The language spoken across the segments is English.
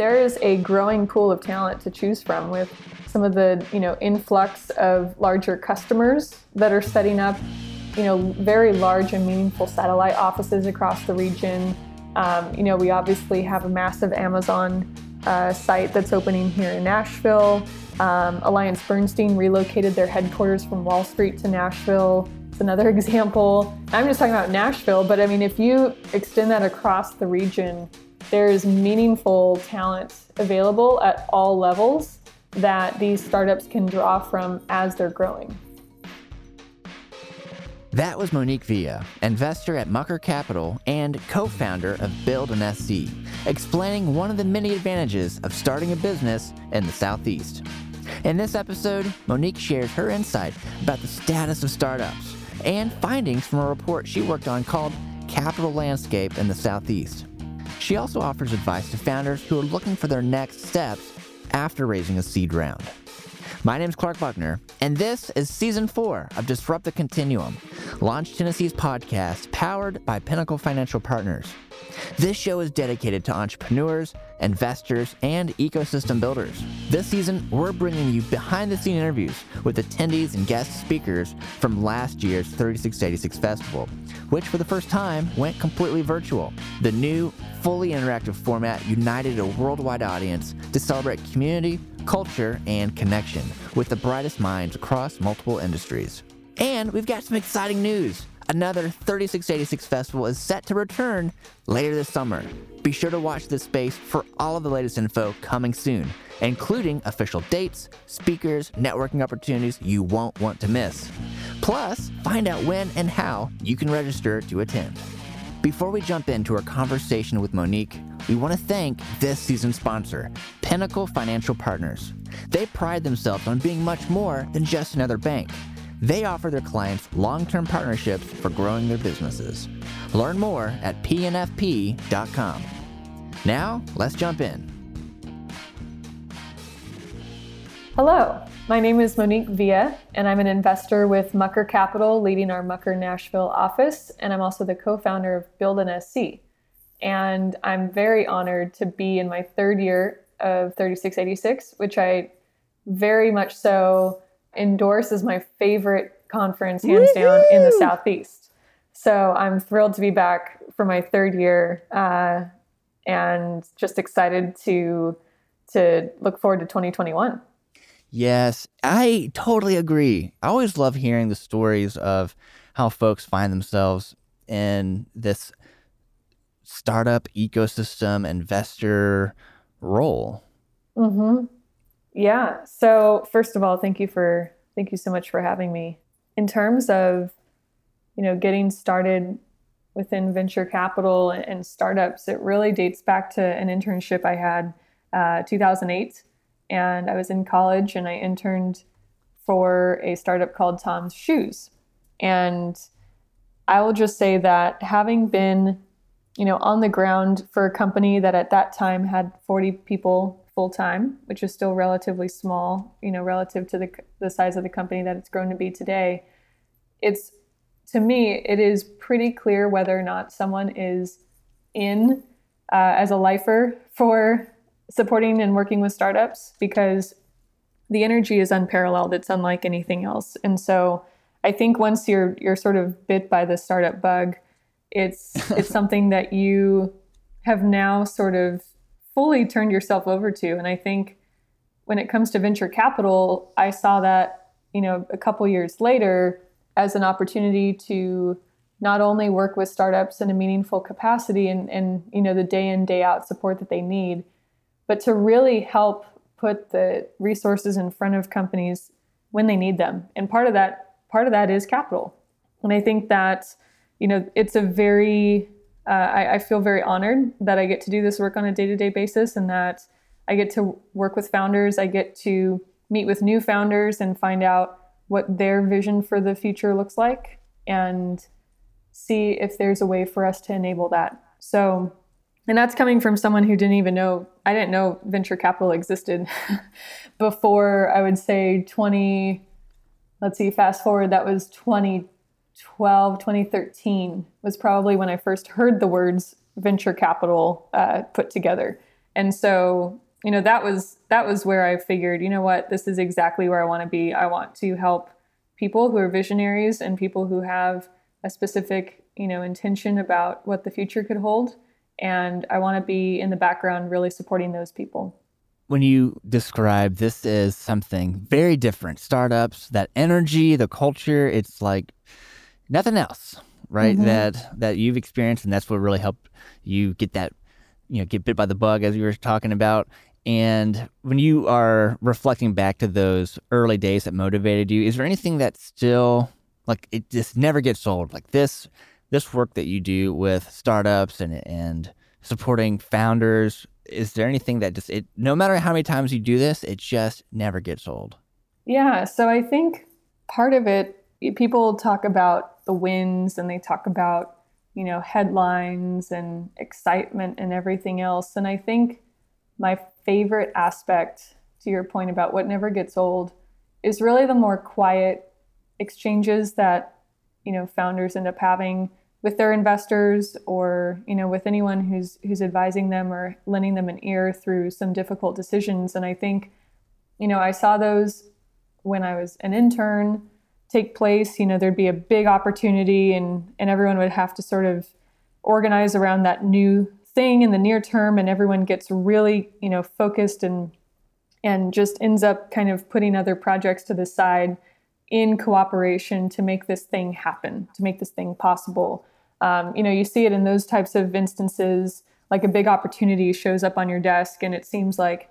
there is a growing pool of talent to choose from with some of the you know influx of larger customers that are setting up you know very large and meaningful satellite offices across the region. Um, you know we obviously have a massive Amazon uh, site that's opening here in Nashville. Um, Alliance Bernstein relocated their headquarters from Wall Street to Nashville. It's another example. I'm just talking about Nashville, but I mean, if you extend that across the region, there's meaningful talent available at all levels that these startups can draw from as they're growing. That was Monique Villa, investor at Mucker Capital and co founder of Build In SE, explaining one of the many advantages of starting a business in the Southeast. In this episode, Monique shares her insight about the status of startups and findings from a report she worked on called Capital Landscape in the Southeast. She also offers advice to founders who are looking for their next steps after raising a seed round. My name is Clark Buckner, and this is season four of Disrupt the Continuum, Launch Tennessee's podcast powered by Pinnacle Financial Partners. This show is dedicated to entrepreneurs, investors, and ecosystem builders. This season, we're bringing you behind the scene interviews with attendees and guest speakers from last year's 3686 Festival, which for the first time went completely virtual. The new, fully interactive format united a worldwide audience to celebrate community, culture, and connection with the brightest minds across multiple industries. And we've got some exciting news. Another 3686 Festival is set to return later this summer. Be sure to watch this space for all of the latest info coming soon, including official dates, speakers, networking opportunities you won't want to miss. Plus, find out when and how you can register to attend. Before we jump into our conversation with Monique, we want to thank this season's sponsor, Pinnacle Financial Partners. They pride themselves on being much more than just another bank. They offer their clients long term partnerships for growing their businesses. Learn more at pnfp.com. Now, let's jump in. Hello, my name is Monique Villa, and I'm an investor with Mucker Capital, leading our Mucker Nashville office, and I'm also the co founder of Build In SE. And I'm very honored to be in my third year of 3686, which I very much so endorse is my favorite conference, hands Woo-hoo! down, in the Southeast. So I'm thrilled to be back for my third year uh, and just excited to to look forward to 2021. Yes, I totally agree. I always love hearing the stories of how folks find themselves in this startup ecosystem investor role. Mm-hmm. Yeah. So first of all, thank you for thank you so much for having me. In terms of, you know, getting started within venture capital and startups, it really dates back to an internship I had uh, 2008, and I was in college and I interned for a startup called Tom's Shoes, and I will just say that having been, you know, on the ground for a company that at that time had 40 people full time, which is still relatively small, you know, relative to the, the size of the company that it's grown to be today. It's to me, it is pretty clear whether or not someone is in uh, as a lifer for supporting and working with startups because the energy is unparalleled. It's unlike anything else. And so I think once you're you're sort of bit by the startup bug, it's it's something that you have now sort of fully turned yourself over to. And I think when it comes to venture capital, I saw that, you know, a couple years later as an opportunity to not only work with startups in a meaningful capacity and, and you know the day in day out support that they need but to really help put the resources in front of companies when they need them and part of that part of that is capital and i think that you know it's a very uh, I, I, feel very honored that I get to do this work on a day to day basis and that I get to work with founders. I get to meet with new founders and find out what their vision for the future looks like and see if there's a way for us to enable that. So, and that's coming from someone who didn't even know, I didn't know venture capital existed before I would say 20, let's see, fast forward, that was 20 2012, 2013 was probably when I first heard the words venture capital uh, put together. And so, you know, that was that was where I figured, you know what, this is exactly where I want to be. I want to help people who are visionaries and people who have a specific, you know, intention about what the future could hold. And I want to be in the background really supporting those people. When you describe this as something very different, startups, that energy, the culture, it's like nothing else, right? Mm-hmm. That that you've experienced and that's what really helped you get that you know, get bit by the bug as we were talking about. And when you are reflecting back to those early days that motivated you, is there anything that still like it just never gets old? Like this this work that you do with startups and and supporting founders, is there anything that just it no matter how many times you do this, it just never gets old? Yeah, so I think part of it people talk about the wins and they talk about, you know, headlines and excitement and everything else. And I think my favorite aspect to your point about what never gets old is really the more quiet exchanges that you know founders end up having with their investors or you know with anyone who's who's advising them or lending them an ear through some difficult decisions and i think you know i saw those when i was an intern take place you know there'd be a big opportunity and and everyone would have to sort of organize around that new thing in the near term and everyone gets really you know focused and and just ends up kind of putting other projects to the side in cooperation to make this thing happen to make this thing possible. Um, you know you see it in those types of instances like a big opportunity shows up on your desk and it seems like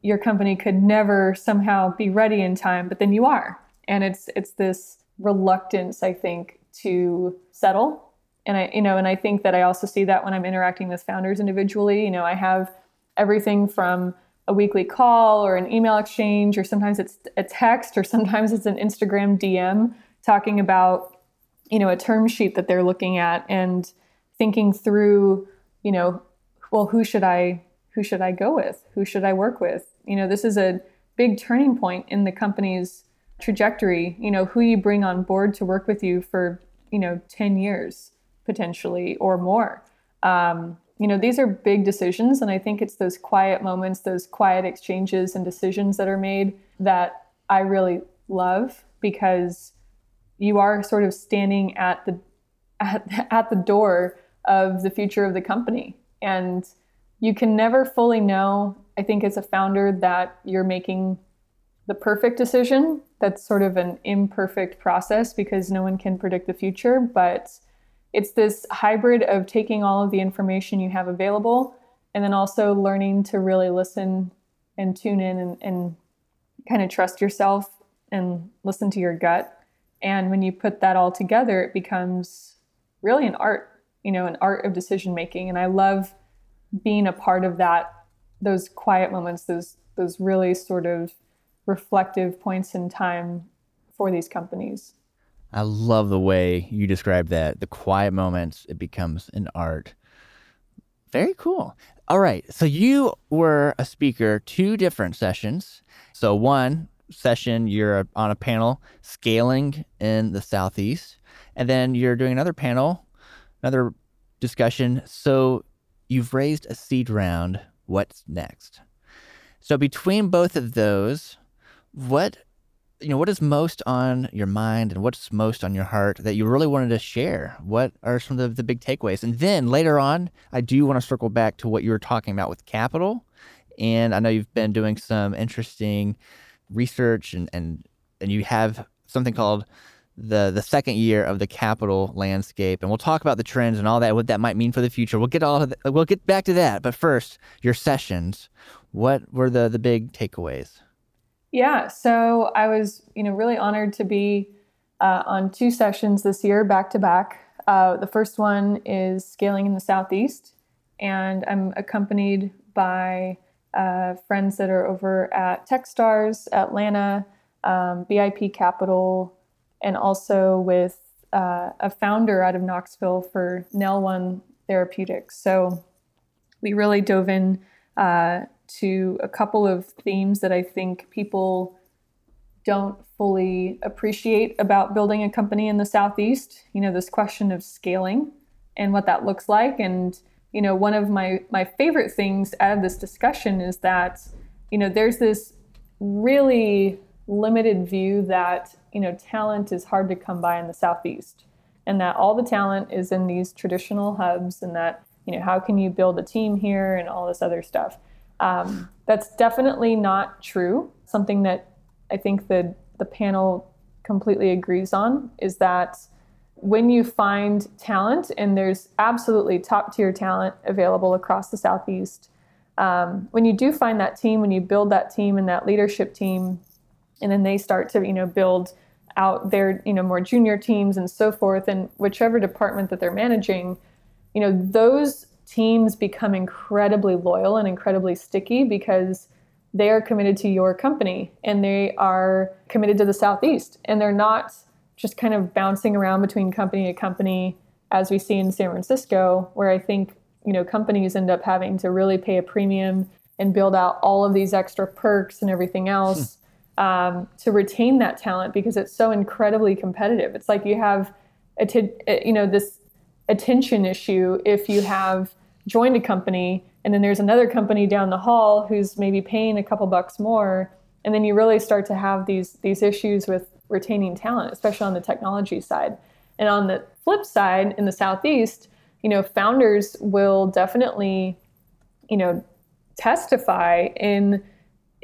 your company could never somehow be ready in time but then you are and it's it's this reluctance i think to settle and I, you know, and I think that I also see that when I'm interacting with founders individually. You know, I have everything from a weekly call or an email exchange, or sometimes it's a text, or sometimes it's an Instagram DM talking about, you know, a term sheet that they're looking at and thinking through, you know, well, who should I who should I go with? Who should I work with? You know, this is a big turning point in the company's trajectory. You know, who you bring on board to work with you for, you know, 10 years potentially or more. Um, you know, these are big decisions, and I think it's those quiet moments, those quiet exchanges and decisions that are made that I really love because you are sort of standing at the at, at the door of the future of the company and you can never fully know i think as a founder that you're making the perfect decision that's sort of an imperfect process because no one can predict the future but it's this hybrid of taking all of the information you have available and then also learning to really listen and tune in and, and kind of trust yourself and listen to your gut. And when you put that all together, it becomes really an art, you know, an art of decision making. And I love being a part of that, those quiet moments, those those really sort of reflective points in time for these companies. I love the way you describe that. The quiet moments, it becomes an art. Very cool. All right. So you were a speaker two different sessions. So one session you're on a panel scaling in the southeast, and then you're doing another panel, another discussion. So you've raised a seed round. What's next? So between both of those, what you know, what is most on your mind and what's most on your heart that you really wanted to share? What are some of the, the big takeaways? And then later on, I do want to circle back to what you were talking about with capital. And I know you've been doing some interesting research and, and, and you have something called the the second year of the capital landscape and we'll talk about the trends and all that what that might mean for the future we'll get all that, we'll get back to that but first your sessions what were the the big takeaways yeah, so I was, you know, really honored to be uh, on two sessions this year, back to back. Uh, the first one is scaling in the southeast, and I'm accompanied by uh, friends that are over at TechStars Atlanta, um, BIP Capital, and also with uh, a founder out of Knoxville for Nel1 Therapeutics. So we really dove in uh, to a couple of themes that I think people don't fully appreciate about building a company in the Southeast. You know, this question of scaling and what that looks like, and you know, one of my my favorite things out of this discussion is that, you know, there's this really limited view that, you know, talent is hard to come by in the southeast and that all the talent is in these traditional hubs and that, you know, how can you build a team here and all this other stuff. Um, that's definitely not true. Something that I think the the panel completely agrees on is that when you find talent, and there's absolutely top tier talent available across the Southeast, um, when you do find that team, when you build that team and that leadership team, and then they start to you know build out their you know more junior teams and so forth, and whichever department that they're managing, you know those teams become incredibly loyal and incredibly sticky because they are committed to your company and they are committed to the southeast and they're not just kind of bouncing around between company to company as we see in San Francisco, where I think you know companies end up having to really pay a premium and build out all of these extra perks and everything else hmm. um, to retain that talent because it's so incredibly competitive. It's like you have a t- you know this attention issue if you have joined a company and then there's another company down the hall who's maybe paying a couple bucks more and then you really start to have these these issues with retaining talent, especially on the technology side. And on the flip side, in the Southeast, you know, founders will definitely, you know, testify in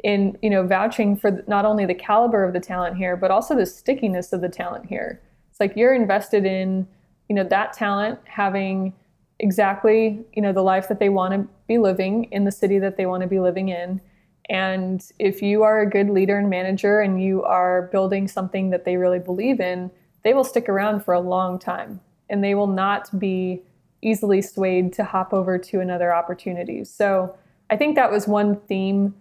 in you know vouching for not only the caliber of the talent here, but also the stickiness of the talent here. It's like you're invested in, you know, that talent having exactly you know the life that they want to be living in the city that they want to be living in and if you are a good leader and manager and you are building something that they really believe in, they will stick around for a long time and they will not be easily swayed to hop over to another opportunity. So I think that was one theme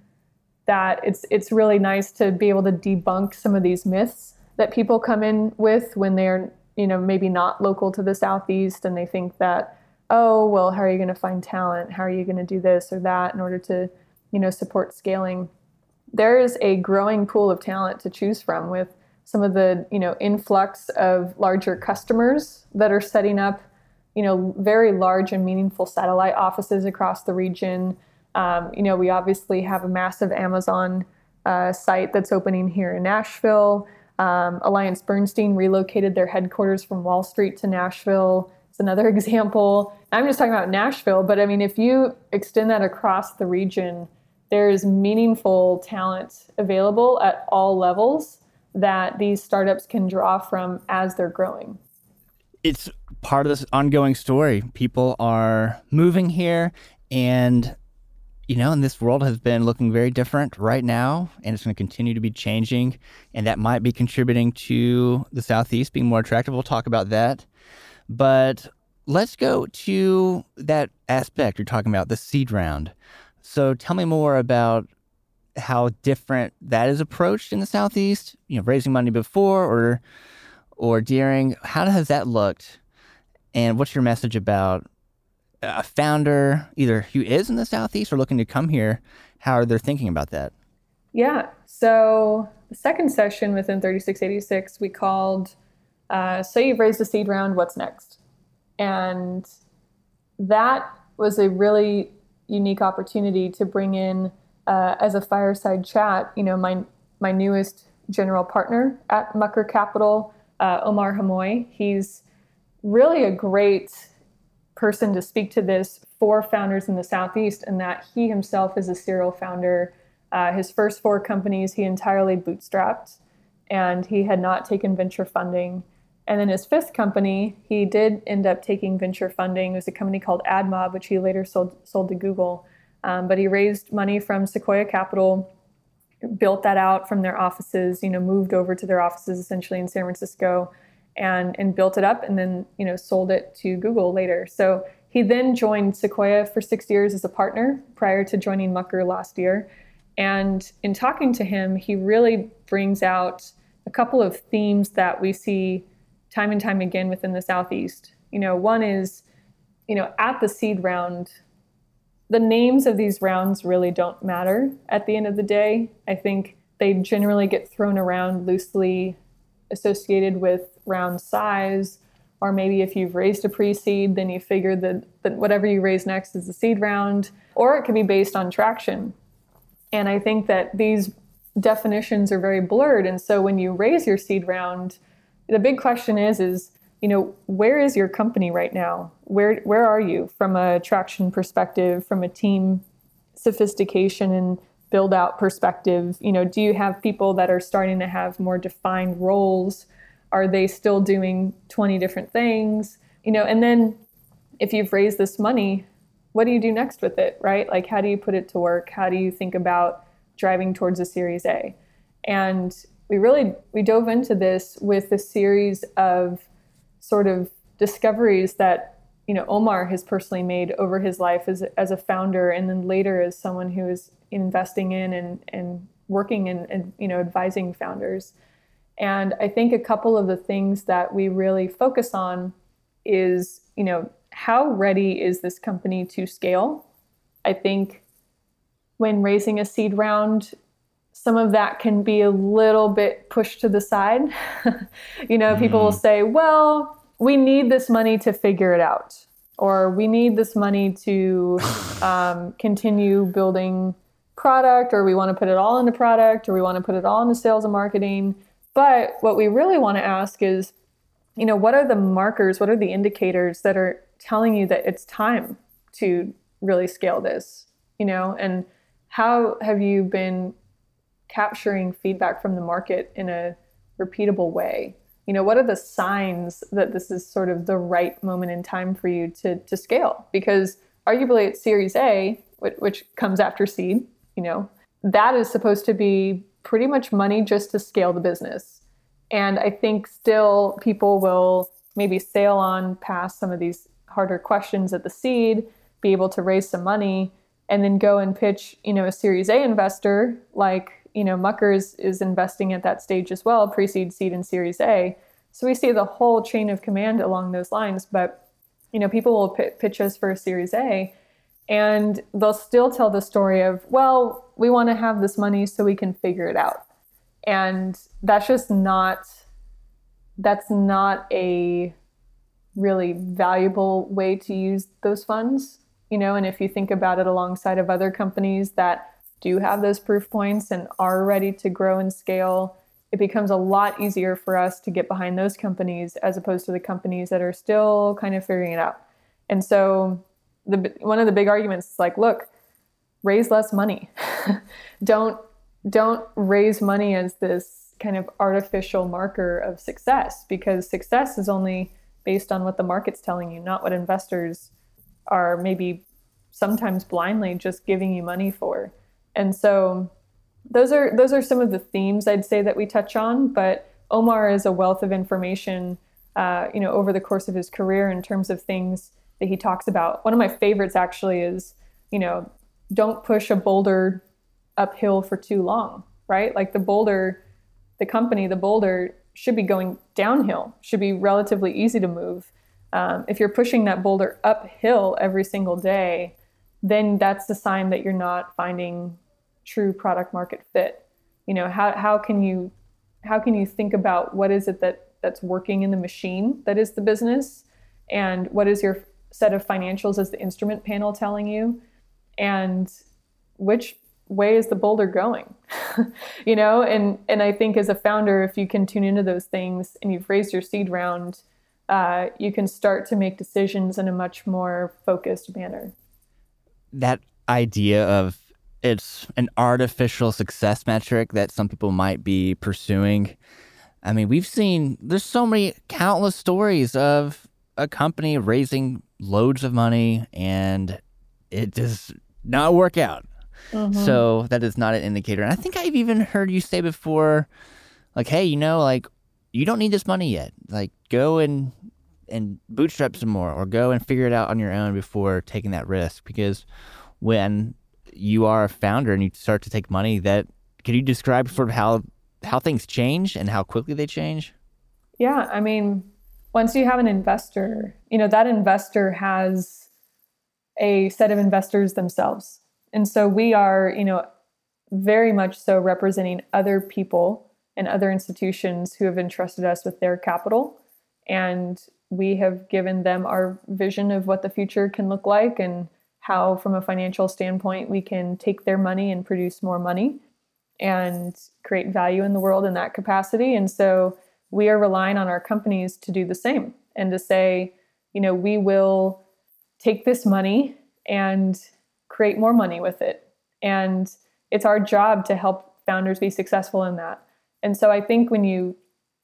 that it's it's really nice to be able to debunk some of these myths that people come in with when they're you know maybe not local to the southeast and they think that oh well how are you going to find talent how are you going to do this or that in order to you know, support scaling, there is a growing pool of talent to choose from with some of the, you know, influx of larger customers that are setting up, you know, very large and meaningful satellite offices across the region. Um, you know, we obviously have a massive Amazon uh, site that's opening here in Nashville. Um, Alliance Bernstein relocated their headquarters from Wall Street to Nashville. It's another example. I'm just talking about Nashville, but I mean, if you extend that across the region, there's meaningful talent available at all levels that these startups can draw from as they're growing. It's part of this ongoing story. People are moving here and you know, and this world has been looking very different right now, and it's going to continue to be changing, and that might be contributing to the Southeast being more attractive. We'll talk about that. But let's go to that aspect you're talking about, the seed round. So tell me more about how different that is approached in the southeast. You know, raising money before or or during. How has that looked? And what's your message about a founder, either who is in the southeast or looking to come here? How are they thinking about that? Yeah. So the second session within 3686, we called uh, "So you've raised a seed round. What's next?" And that was a really unique opportunity to bring in uh, as a fireside chat, you know, my my newest general partner at Mucker Capital, uh, Omar Hamoui. He's really a great person to speak to this for founders in the Southeast, and that he himself is a serial founder. Uh, his first four companies he entirely bootstrapped, and he had not taken venture funding. And then his fifth company, he did end up taking venture funding. It was a company called AdMob, which he later sold, sold to Google. Um, but he raised money from Sequoia Capital, built that out from their offices, you know, moved over to their offices essentially in San Francisco and, and built it up and then, you know, sold it to Google later. So he then joined Sequoia for six years as a partner prior to joining Mucker last year. And in talking to him, he really brings out a couple of themes that we see time and time again within the Southeast. You know, one is, you know, at the seed round, the names of these rounds really don't matter at the end of the day. I think they generally get thrown around loosely associated with round size Or maybe if you've raised a pre seed, then you figure that, that whatever you raise next is the seed round. Or it could be based on traction. And I think that these definitions are very blurred. And so when you raise your seed round, the big question is, is you know, where is your company right now? Where where are you from a traction perspective, from a team sophistication and build out perspective? You know, do you have people that are starting to have more defined roles? Are they still doing 20 different things? You know, and then if you've raised this money, what do you do next with it, right? Like how do you put it to work? How do you think about driving towards a series A? And we really we dove into this with a series of sort of discoveries that you know Omar has personally made over his life as, as a founder and then later as someone who is investing in and, and working and, and you know advising founders. And I think a couple of the things that we really focus on is you know how ready is this company to scale? I think when raising a seed round some of that can be a little bit pushed to the side. you know, mm. people will mm. say, well, we need this money to figure it out, or we need this money to um, continue building product, or we want to put it all into product, or we want to put it all into sales and marketing. But what we really want to ask is, you know, what are the markers, what are the indicators that are telling you that it's time to really scale this, you know, and how have you been capturing feedback from the market in a repeatable way. You know what are the signs that this is sort of the right moment in time for you to to scale? Because arguably it's series a which comes after seed you know. That is supposed to be pretty much money just to scale the business. And i think still people will maybe sail on past some of these harder questions at the seed be able to raise some money and then go and pitch you know a series a investor like you know, Muckers is investing at that stage as well, pre-seed, seed, and Series A. So we see the whole chain of command along those lines. But you know, people will p- pitch us for a Series A, and they'll still tell the story of, well, we want to have this money so we can figure it out, and that's just not that's not a really valuable way to use those funds you know and if you think about it alongside of other companies that do have those proof points and are ready to grow and scale, it becomes a lot easier for us to get behind those companies as opposed to the companies that are still kind of figuring it out. And so, the one of the big arguments is like, look, raise less money. don't don't raise money as this kind of artificial marker of success because success is only based on what the market's telling you, not what investors are maybe sometimes blindly just giving you money for. And so those are those are some of the themes I'd say that we touch on. But Omar is a wealth of information, uh, you know, over the course of his career in terms of things that he talks about. One of my favorites actually is, you know, don't push a boulder uphill for too long, right? Like the boulder, the company, the boulder should be going downhill, should be relatively easy to move. Um, if you're pushing that boulder uphill every single day, then that's the sign that you're not finding true product market fit? You know how, how can you how can you think about what is it that that's working in the machine that is the business? And what is your set of financials as the instrument panel telling you? And which way is the boulder going? You know and and i think as a founder if you can tune into those things and you've raised your seed round uh, you can start to make decisions in a much more focused manner. That idea of it's an artificial success metric that some people might be pursuing. I mean, we've seen there's so many countless stories of a company raising loads of money and it does not work out. Mm-hmm. So that is not an indicator. And I think I've even heard you say before, like, hey, you know, like you don't need this money yet. Like go and and bootstrap some more or go and figure it out on your own before taking that risk because when you are a founder and you start to take money that can you describe sort of how how things change and how quickly they change? Yeah i mean once you have an investor you know that investor has a set of investors themselves. And so we are you know very much so representing other people and other institutions who have entrusted us with their capital. And we have given them our vision of what the future can look like and how, from a financial standpoint, we can take their money and produce more money and create value in the world in that capacity. And so we are relying on our companies to do the same and to say, you know, we will take this money and create more money with it. And it's our job to help founders be successful in that. And so I think when you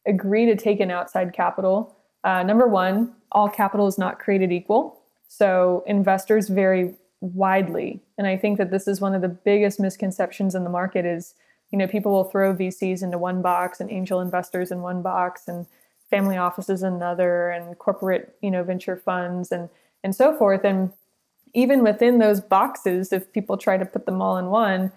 agree to take in outside capital, uh, number one, all capital is not created equal. So investors vary widely. And I think that this is one of the biggest misconceptions in the market is, you know, people will throw VCs into one box and angel investors in one box and family offices in another and corporate, you know, venture funds and and so forth. And even within those boxes, if people try to put them all in one,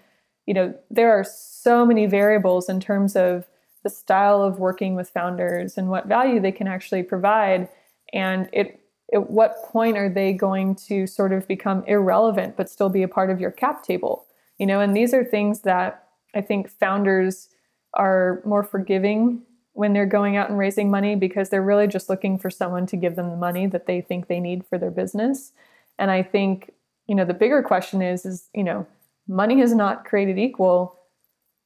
you know, there are so many variables in terms of the style of working with founders and what value they can actually provide. And it, at what point are they going to sort of become irrelevant but still be a part of your cap table? You know, and these are things that I think founders are more forgiving when they're going out and raising money because they're really just looking for someone to give them the money that they think they need for their business. And I think, you know, the bigger question is is, you know, money is not created equal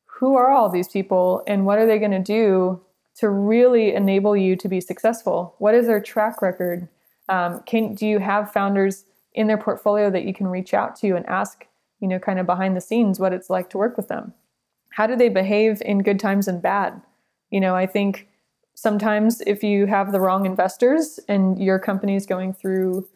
who are all these people and what are they going to do to really enable you to be successful? What is their track record? Um, can do you have founders in their portfolio that you can reach out to and ask, you know, kind of behind the scenes what it's like to work with them? How do they behave in good times and bad? You know, I think sometimes if you have the wrong investors and your company is going through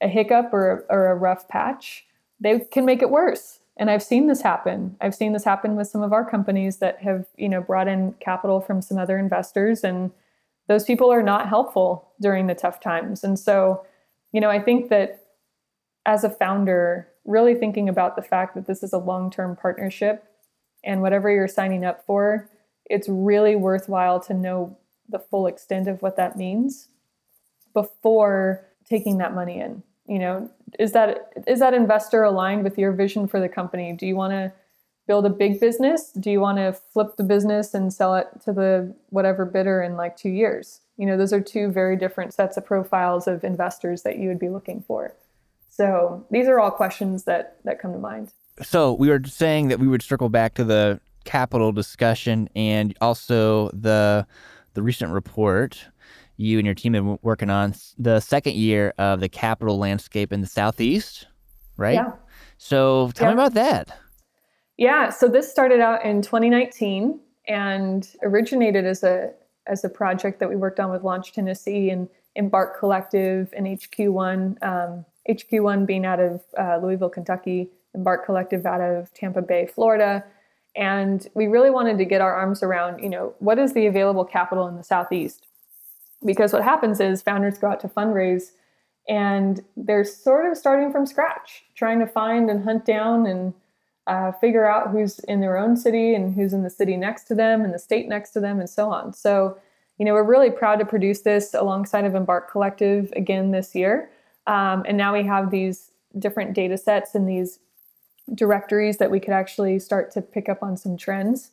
a hiccup or, or a rough patch, they can make it worse and I've seen this happen. I've seen this happen with some of our companies that have, you know, brought in capital from some other investors and those people are not helpful during the tough times. And so, you know, I think that as a founder, really thinking about the fact that this is a long-term partnership and whatever you're signing up for, it's really worthwhile to know the full extent of what that means before taking that money in you know is that is that investor aligned with your vision for the company do you want to build a big business do you want to flip the business and sell it to the whatever bidder in like 2 years you know those are two very different sets of profiles of investors that you would be looking for so these are all questions that that come to mind so we were saying that we would circle back to the capital discussion and also the the recent report you and your team have been working on the second year of the capital landscape in the southeast, right? Yeah. So tell yeah. me about that. Yeah. So this started out in 2019 and originated as a as a project that we worked on with Launch Tennessee and Embark Collective and HQ1. Um, HQ1 being out of uh, Louisville, Kentucky, Embark Collective out of Tampa Bay, Florida. And we really wanted to get our arms around, you know, what is the available capital in the Southeast? because what happens is founders go out to fundraise and they're sort of starting from scratch, trying to find and hunt down and uh, figure out who's in their own city and who's in the city next to them and the state next to them and so on. So, you know, we're really proud to produce this alongside of Embark Collective again this year. Um, and now we have these different data sets and these directories that we could actually start to pick up on some trends.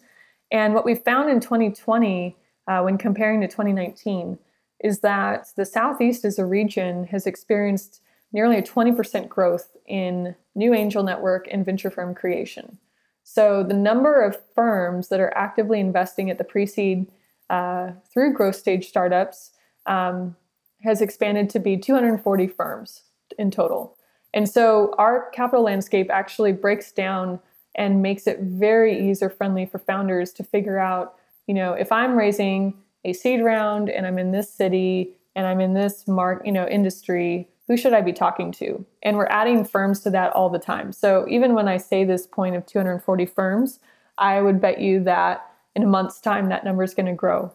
And what we found in 2020, uh, when comparing to 2019, is that the Southeast as a region has experienced nearly a 20% growth in new angel network and venture firm creation. So the number of firms that are actively investing at the pre seed uh, through growth stage startups um, has expanded to be 240 firms in total. And so our capital landscape actually breaks down and makes it very user friendly for founders to figure out, you know, if I'm raising a seed round and I'm in this city and I'm in this mark, you know, industry, who should I be talking to? And we're adding firms to that all the time. So even when I say this point of 240 firms, I would bet you that in a month's time that number is going to grow.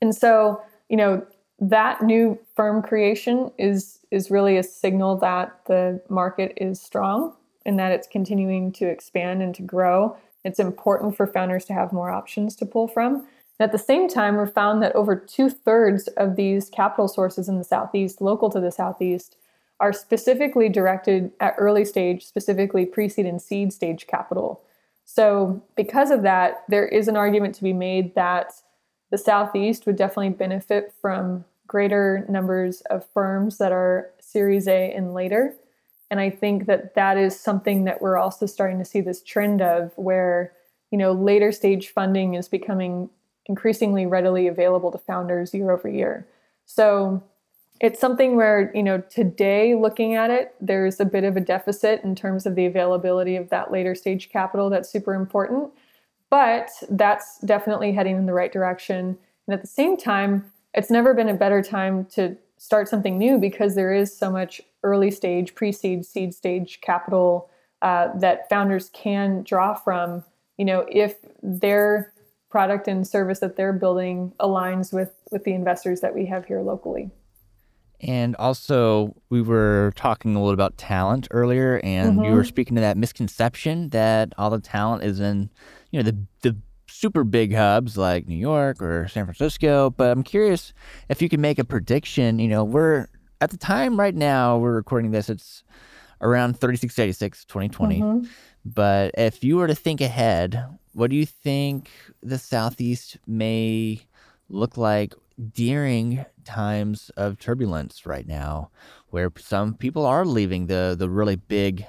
And so, you know, that new firm creation is is really a signal that the market is strong and that it's continuing to expand and to grow. It's important for founders to have more options to pull from. At the same time, we found that over two thirds of these capital sources in the Southeast, local to the Southeast, are specifically directed at early stage, specifically pre seed and seed stage capital. So, because of that, there is an argument to be made that the Southeast would definitely benefit from greater numbers of firms that are Series A and later. And I think that that is something that we're also starting to see this trend of where, you know, later stage funding is becoming increasingly readily available to founders year over year. So it's something where, you know, today looking at it, there's a bit of a deficit in terms of the availability of that later stage capital that's super important. But that's definitely heading in the right direction. And at the same time, it's never been a better time to start something new because there is so much early stage, pre seed, seed stage capital uh, that founders can draw from. You know, if their product and service that they're building aligns with with the investors that we have here locally. And also, we were talking a little about talent earlier, and mm-hmm. you were mm-hmm. speaking to that misconception that all the talent is in, you know, the the super big hubs like New York or San Francisco. But I'm curious if you can make a prediction. You know, we're at the time right now we're recording this. It's around 3686 2020. Mm-hmm. But if you were to think ahead, what do you think the Southeast may look like during times of turbulence right now, where some people are leaving the the really big,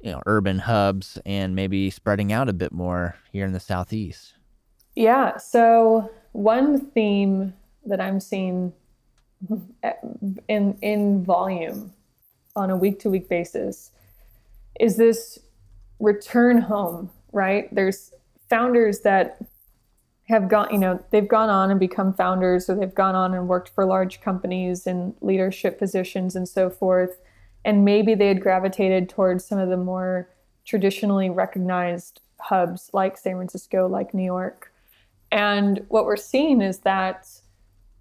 you know, urban hubs and maybe spreading out a bit more here in the Southeast? Yeah. So one theme that I'm seeing in in volume on a week to week basis is this return home, right? There's founders that have gone, you know, they've gone on and become founders, or they've gone on and worked for large companies in leadership positions and so forth. And maybe they had gravitated towards some of the more traditionally recognized hubs like San Francisco, like New York. And what we're seeing is that,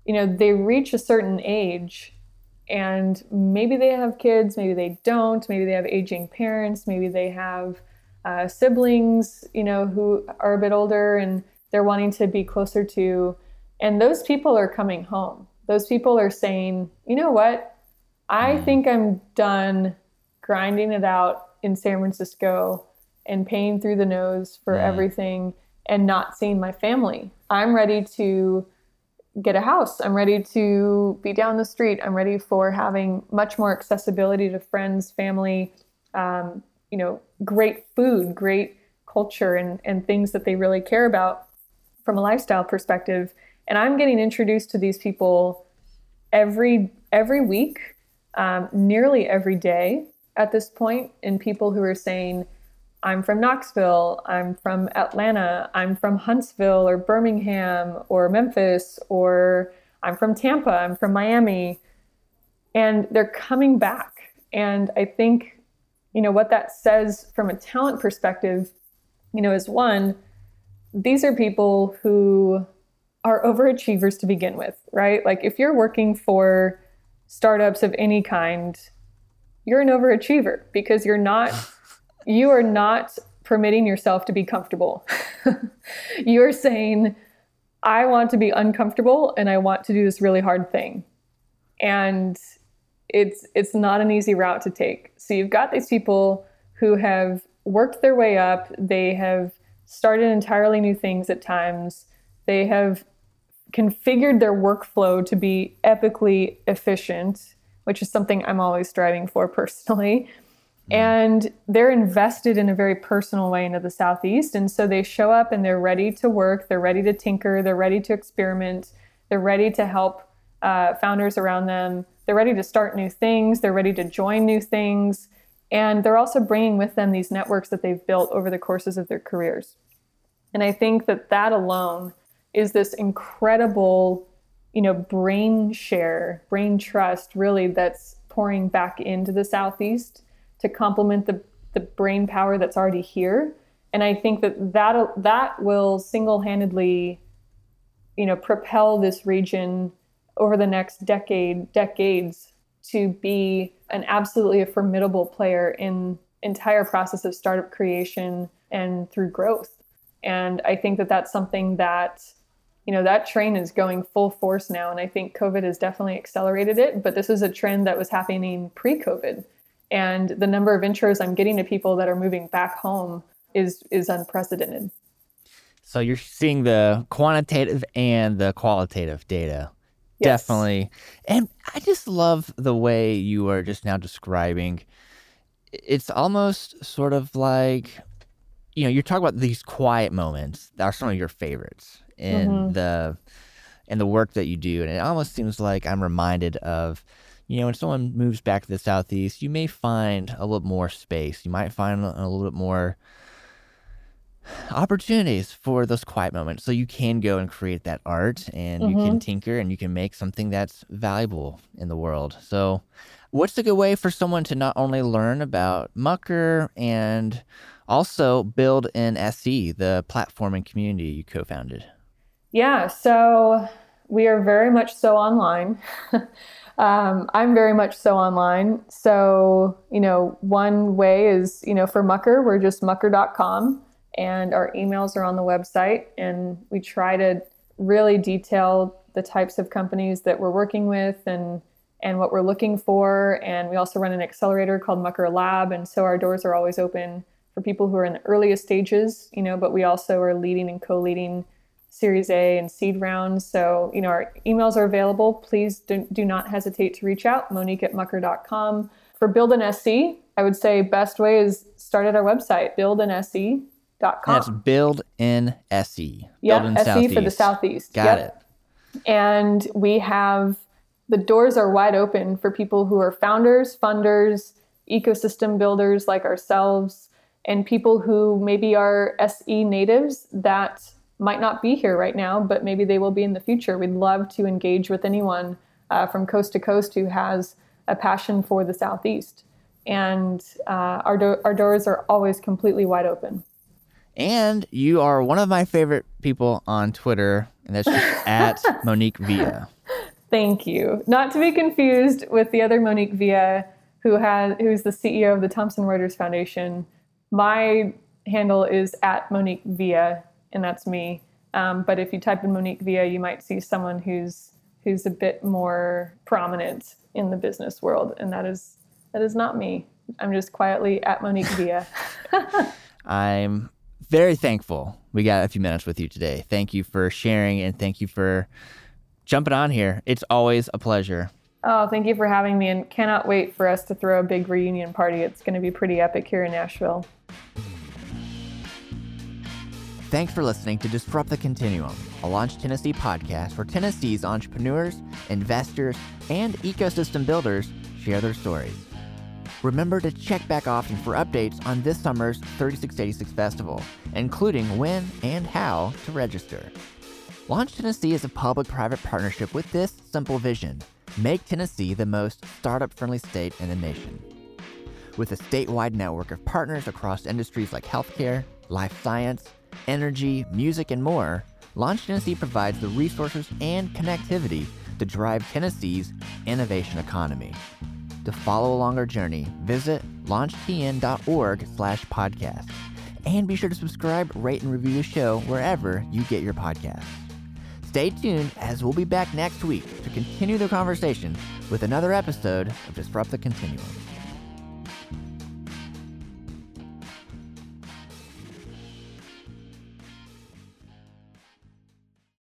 you know, they reach a certain age and maybe they have kids, maybe they don't, maybe they have aging parents, maybe they have uh, siblings, you know, who are a bit older and they're wanting to be closer to. And those people are coming home. Those people are saying, you know what? I mm. think I'm done grinding it out in San Francisco and paying through the nose for mm. everything and not seeing my family. I'm ready to get a house. I'm ready to be down the street. I'm ready for having much more accessibility to friends, family, um, you know, great food, great culture, and, and things that they really care about from a lifestyle perspective. And I'm getting introduced to these people every every week, um, nearly every day at this point, and people who are saying, I'm from Knoxville, I'm from Atlanta, I'm from Huntsville or Birmingham or Memphis, or I'm from Tampa, I'm from Miami. And they're coming back. And I think, you know, what that says from a talent perspective, you know, is one, these are people who are overachievers to begin with, right? Like if you're working for startups of any kind, you're an overachiever because you're not you are not permitting yourself to be comfortable. you're saying I want to be uncomfortable and I want to do this really hard thing. And it's it's not an easy route to take. So you've got these people who have worked their way up, they have started entirely new things at times. They have configured their workflow to be epically efficient, which is something I'm always striving for personally. Mm. And they're invested in a very personal way into the Southeast. And so they show up and they're ready to work, they're ready to tinker, they're ready to experiment, they're ready to help uh, founders around them, they're ready to start new things, they're ready to join new things. And they're also bringing with them these networks that they've built over the courses of their careers. And I think that that alone is this incredible, you know, brain share, brain trust really that's pouring back into the Southeast to complement the, the brain power that's already here. And I think that that, that will single-handedly, you know, propel this region over the next decade, decades to be an absolutely a formidable player in entire process of startup creation and through growth. And I think that that's something that you know that train is going full force now. And i think covid has definitely accelerated it but this is a trend that was happening pre-covid. And the number of intros i'm getting to people that are moving back home is is unprecedented. So you're seeing the quantitative and the qualitative data Yes. Definitely. And I just love the way you are just now describing. It's almost sort of like, you know, you're talking about these quiet moments that are some of your favorites in Mhm. the in the work that you do. And it almost seems like I'm reminded of, you know, when someone moves back to the southeast, you may find a little more space. You might find a little bit more opportunities for those quiet moments. So you can go and create that art and you can tinker and you can make something that's valuable in the world. So what's a good way for someone to not only learn about mucker and also Build In SE the platform and community you co-founded? Yeah, so we are very much so online. um, I'm very much so online. So, you know, one way is, you know, for Mucker, we're just mucker.com and our emails are on the website. And we try to really detail the types of companies that we're working with and and what we're looking for. And we also run an accelerator called Mucker Lab. And so our doors are always open for people who are in the earliest stages, you know, but we also are leading and co-leading Series A and seed rounds. So, you know, our emails are available. Please do, do not hesitate to reach out, monique at mucker.com. For Build In SE, I would say best way is start at our website, that's build in se yeah, build in SE for the Southeast. Southeast. got Yep. it And we have the doors are wide open for people who are founders, funders, ecosystem builders like ourselves, and people who maybe are SE natives that might not be here right now, but maybe they will be in the future. We'd love to engage with anyone uh, from coast to coast who has a passion for the Southeast. And uh, our, do- our doors are always completely wide open. And you are one of my favorite people on twitter and that's just at monique villa Thank you. Not to be confused with the other Monique Villa, who has who's the CEO of the Thomson Reuters Foundation. My handle is at Monique Villa, and that's me. Um, but if you type in Monique Villa, you might see someone who's who's a bit more prominent in the business world, and that is that is not me. I'm just quietly at Monique Villa. I'm very thankful we got a few minutes with you today. Thank you for sharing and thank you for jumping on here. It's always a pleasure. Oh, thank you for having me, and cannot wait for us to throw a big reunion party. It's going to be pretty epic here in Nashville. Thanks for listening to Disrupt the Continuum, a Launch Tennessee podcast where Tennessee's entrepreneurs, investors, and ecosystem builders share their stories. Remember to check back often for updates on this summer's 3686 Festival, including when and how to register. Launch Tennessee is a public private partnership with this simple vision make Tennessee the most startup friendly state in the nation. With a statewide network of partners across industries like healthcare, life science, energy, music, and more, Launch Tennessee provides the resources and connectivity to drive Tennessee's innovation economy. To follow along our journey, visit launchtn.org slash podcast. And be sure to subscribe, rate, and review the show wherever you get your podcasts. Stay tuned as we'll be back next week to continue the conversation with another episode of Disrupt the Continuum.